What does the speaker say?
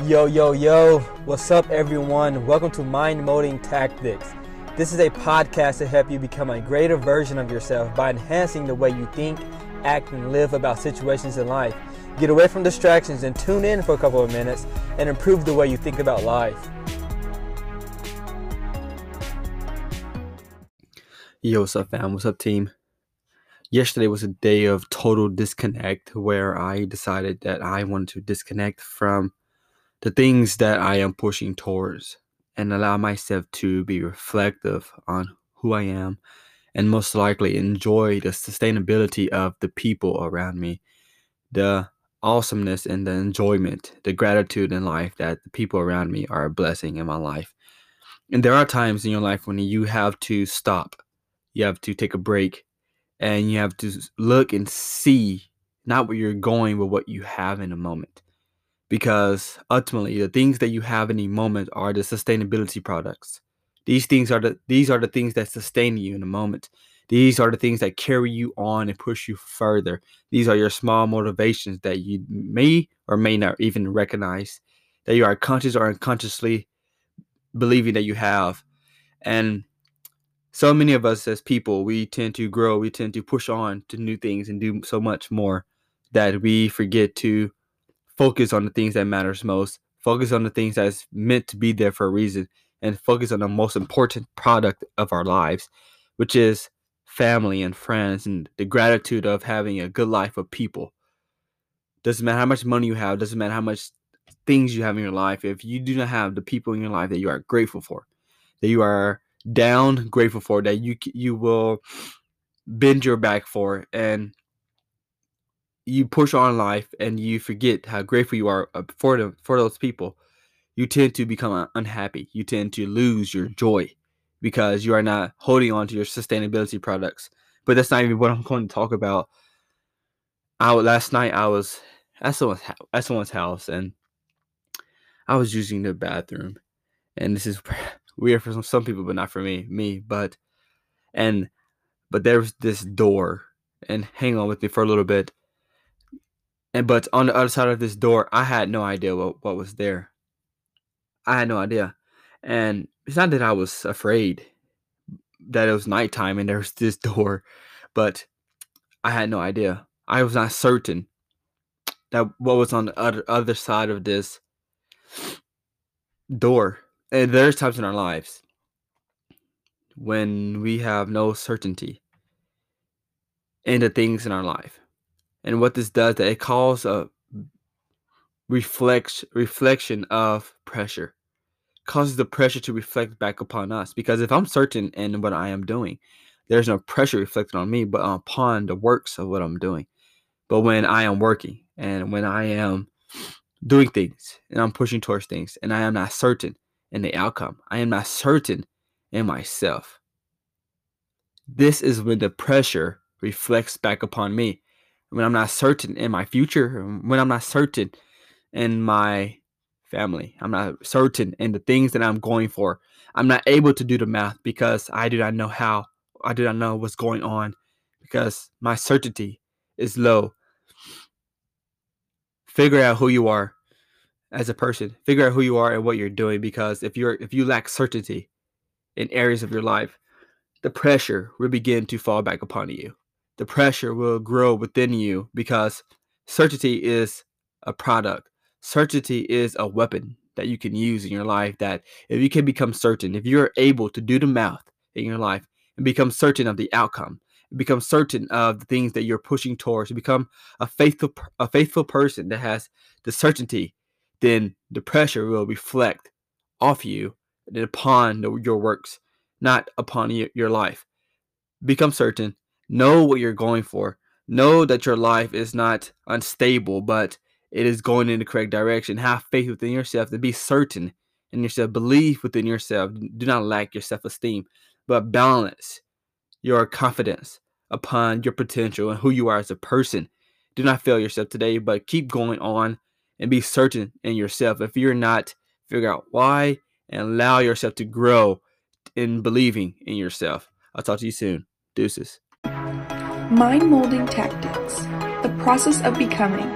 Yo, yo, yo, what's up, everyone? Welcome to Mind Molding Tactics. This is a podcast to help you become a greater version of yourself by enhancing the way you think, act, and live about situations in life. Get away from distractions and tune in for a couple of minutes and improve the way you think about life. Yo, what's up, fam? What's up, team? Yesterday was a day of total disconnect where I decided that I wanted to disconnect from the things that I am pushing towards and allow myself to be reflective on who I am and most likely enjoy the sustainability of the people around me, the awesomeness and the enjoyment, the gratitude in life that the people around me are a blessing in my life. And there are times in your life when you have to stop, you have to take a break, and you have to look and see not where you're going, but what you have in a moment because ultimately the things that you have in the moment are the sustainability products. These things are the these are the things that sustain you in the moment. These are the things that carry you on and push you further. These are your small motivations that you may or may not even recognize that you are conscious or unconsciously believing that you have. And so many of us as people we tend to grow we tend to push on to new things and do so much more that we forget to focus on the things that matters most focus on the things that's meant to be there for a reason and focus on the most important product of our lives which is family and friends and the gratitude of having a good life of people. Doesn't matter how much money you have doesn't matter how much things you have in your life if you do not have the people in your life that you are grateful for that you are down grateful for that you you will bend your back for and you push on life and you forget how grateful you are uh, for them for those people you tend to become unhappy. You tend to lose your joy because you are not holding on to your sustainability products. But that's not even what i'm going to talk about. I, last night i was at someone's, at someone's house and i was using the bathroom. And this is weird for some, some people but not for me me but and but there was this door and hang on with me for a little bit and but on the other side of this door, I had no idea what, what was there. I had no idea. And it's not that I was afraid that it was nighttime and there was this door, but I had no idea. I was not certain that what was on the other, other side of this door. And there's times in our lives when we have no certainty in the things in our life. And what this does that it calls a reflex reflection of pressure. Causes the pressure to reflect back upon us. Because if I'm certain in what I am doing, there's no pressure reflected on me, but upon the works of what I'm doing. But when I am working and when I am doing things and I'm pushing towards things and I am not certain in the outcome, I am not certain in myself. This is when the pressure reflects back upon me when I'm not certain in my future, when I'm not certain in my family, I'm not certain in the things that I'm going for. I'm not able to do the math because I do not know how, I do not know what's going on because my certainty is low. Figure out who you are as a person. Figure out who you are and what you're doing because if you're if you lack certainty in areas of your life, the pressure will begin to fall back upon you the pressure will grow within you because certainty is a product. Certainty is a weapon that you can use in your life. That if you can become certain, if you're able to do the math in your life and become certain of the outcome, become certain of the things that you're pushing towards, to become a faithful a faithful person that has the certainty, then the pressure will reflect off you and upon the, your works, not upon your, your life. Become certain Know what you're going for. Know that your life is not unstable, but it is going in the correct direction. Have faith within yourself to be certain in yourself. Believe within yourself. Do not lack your self esteem, but balance your confidence upon your potential and who you are as a person. Do not fail yourself today, but keep going on and be certain in yourself. If you're not, figure out why and allow yourself to grow in believing in yourself. I'll talk to you soon. Deuces. Mind Molding Tactics The Process of Becoming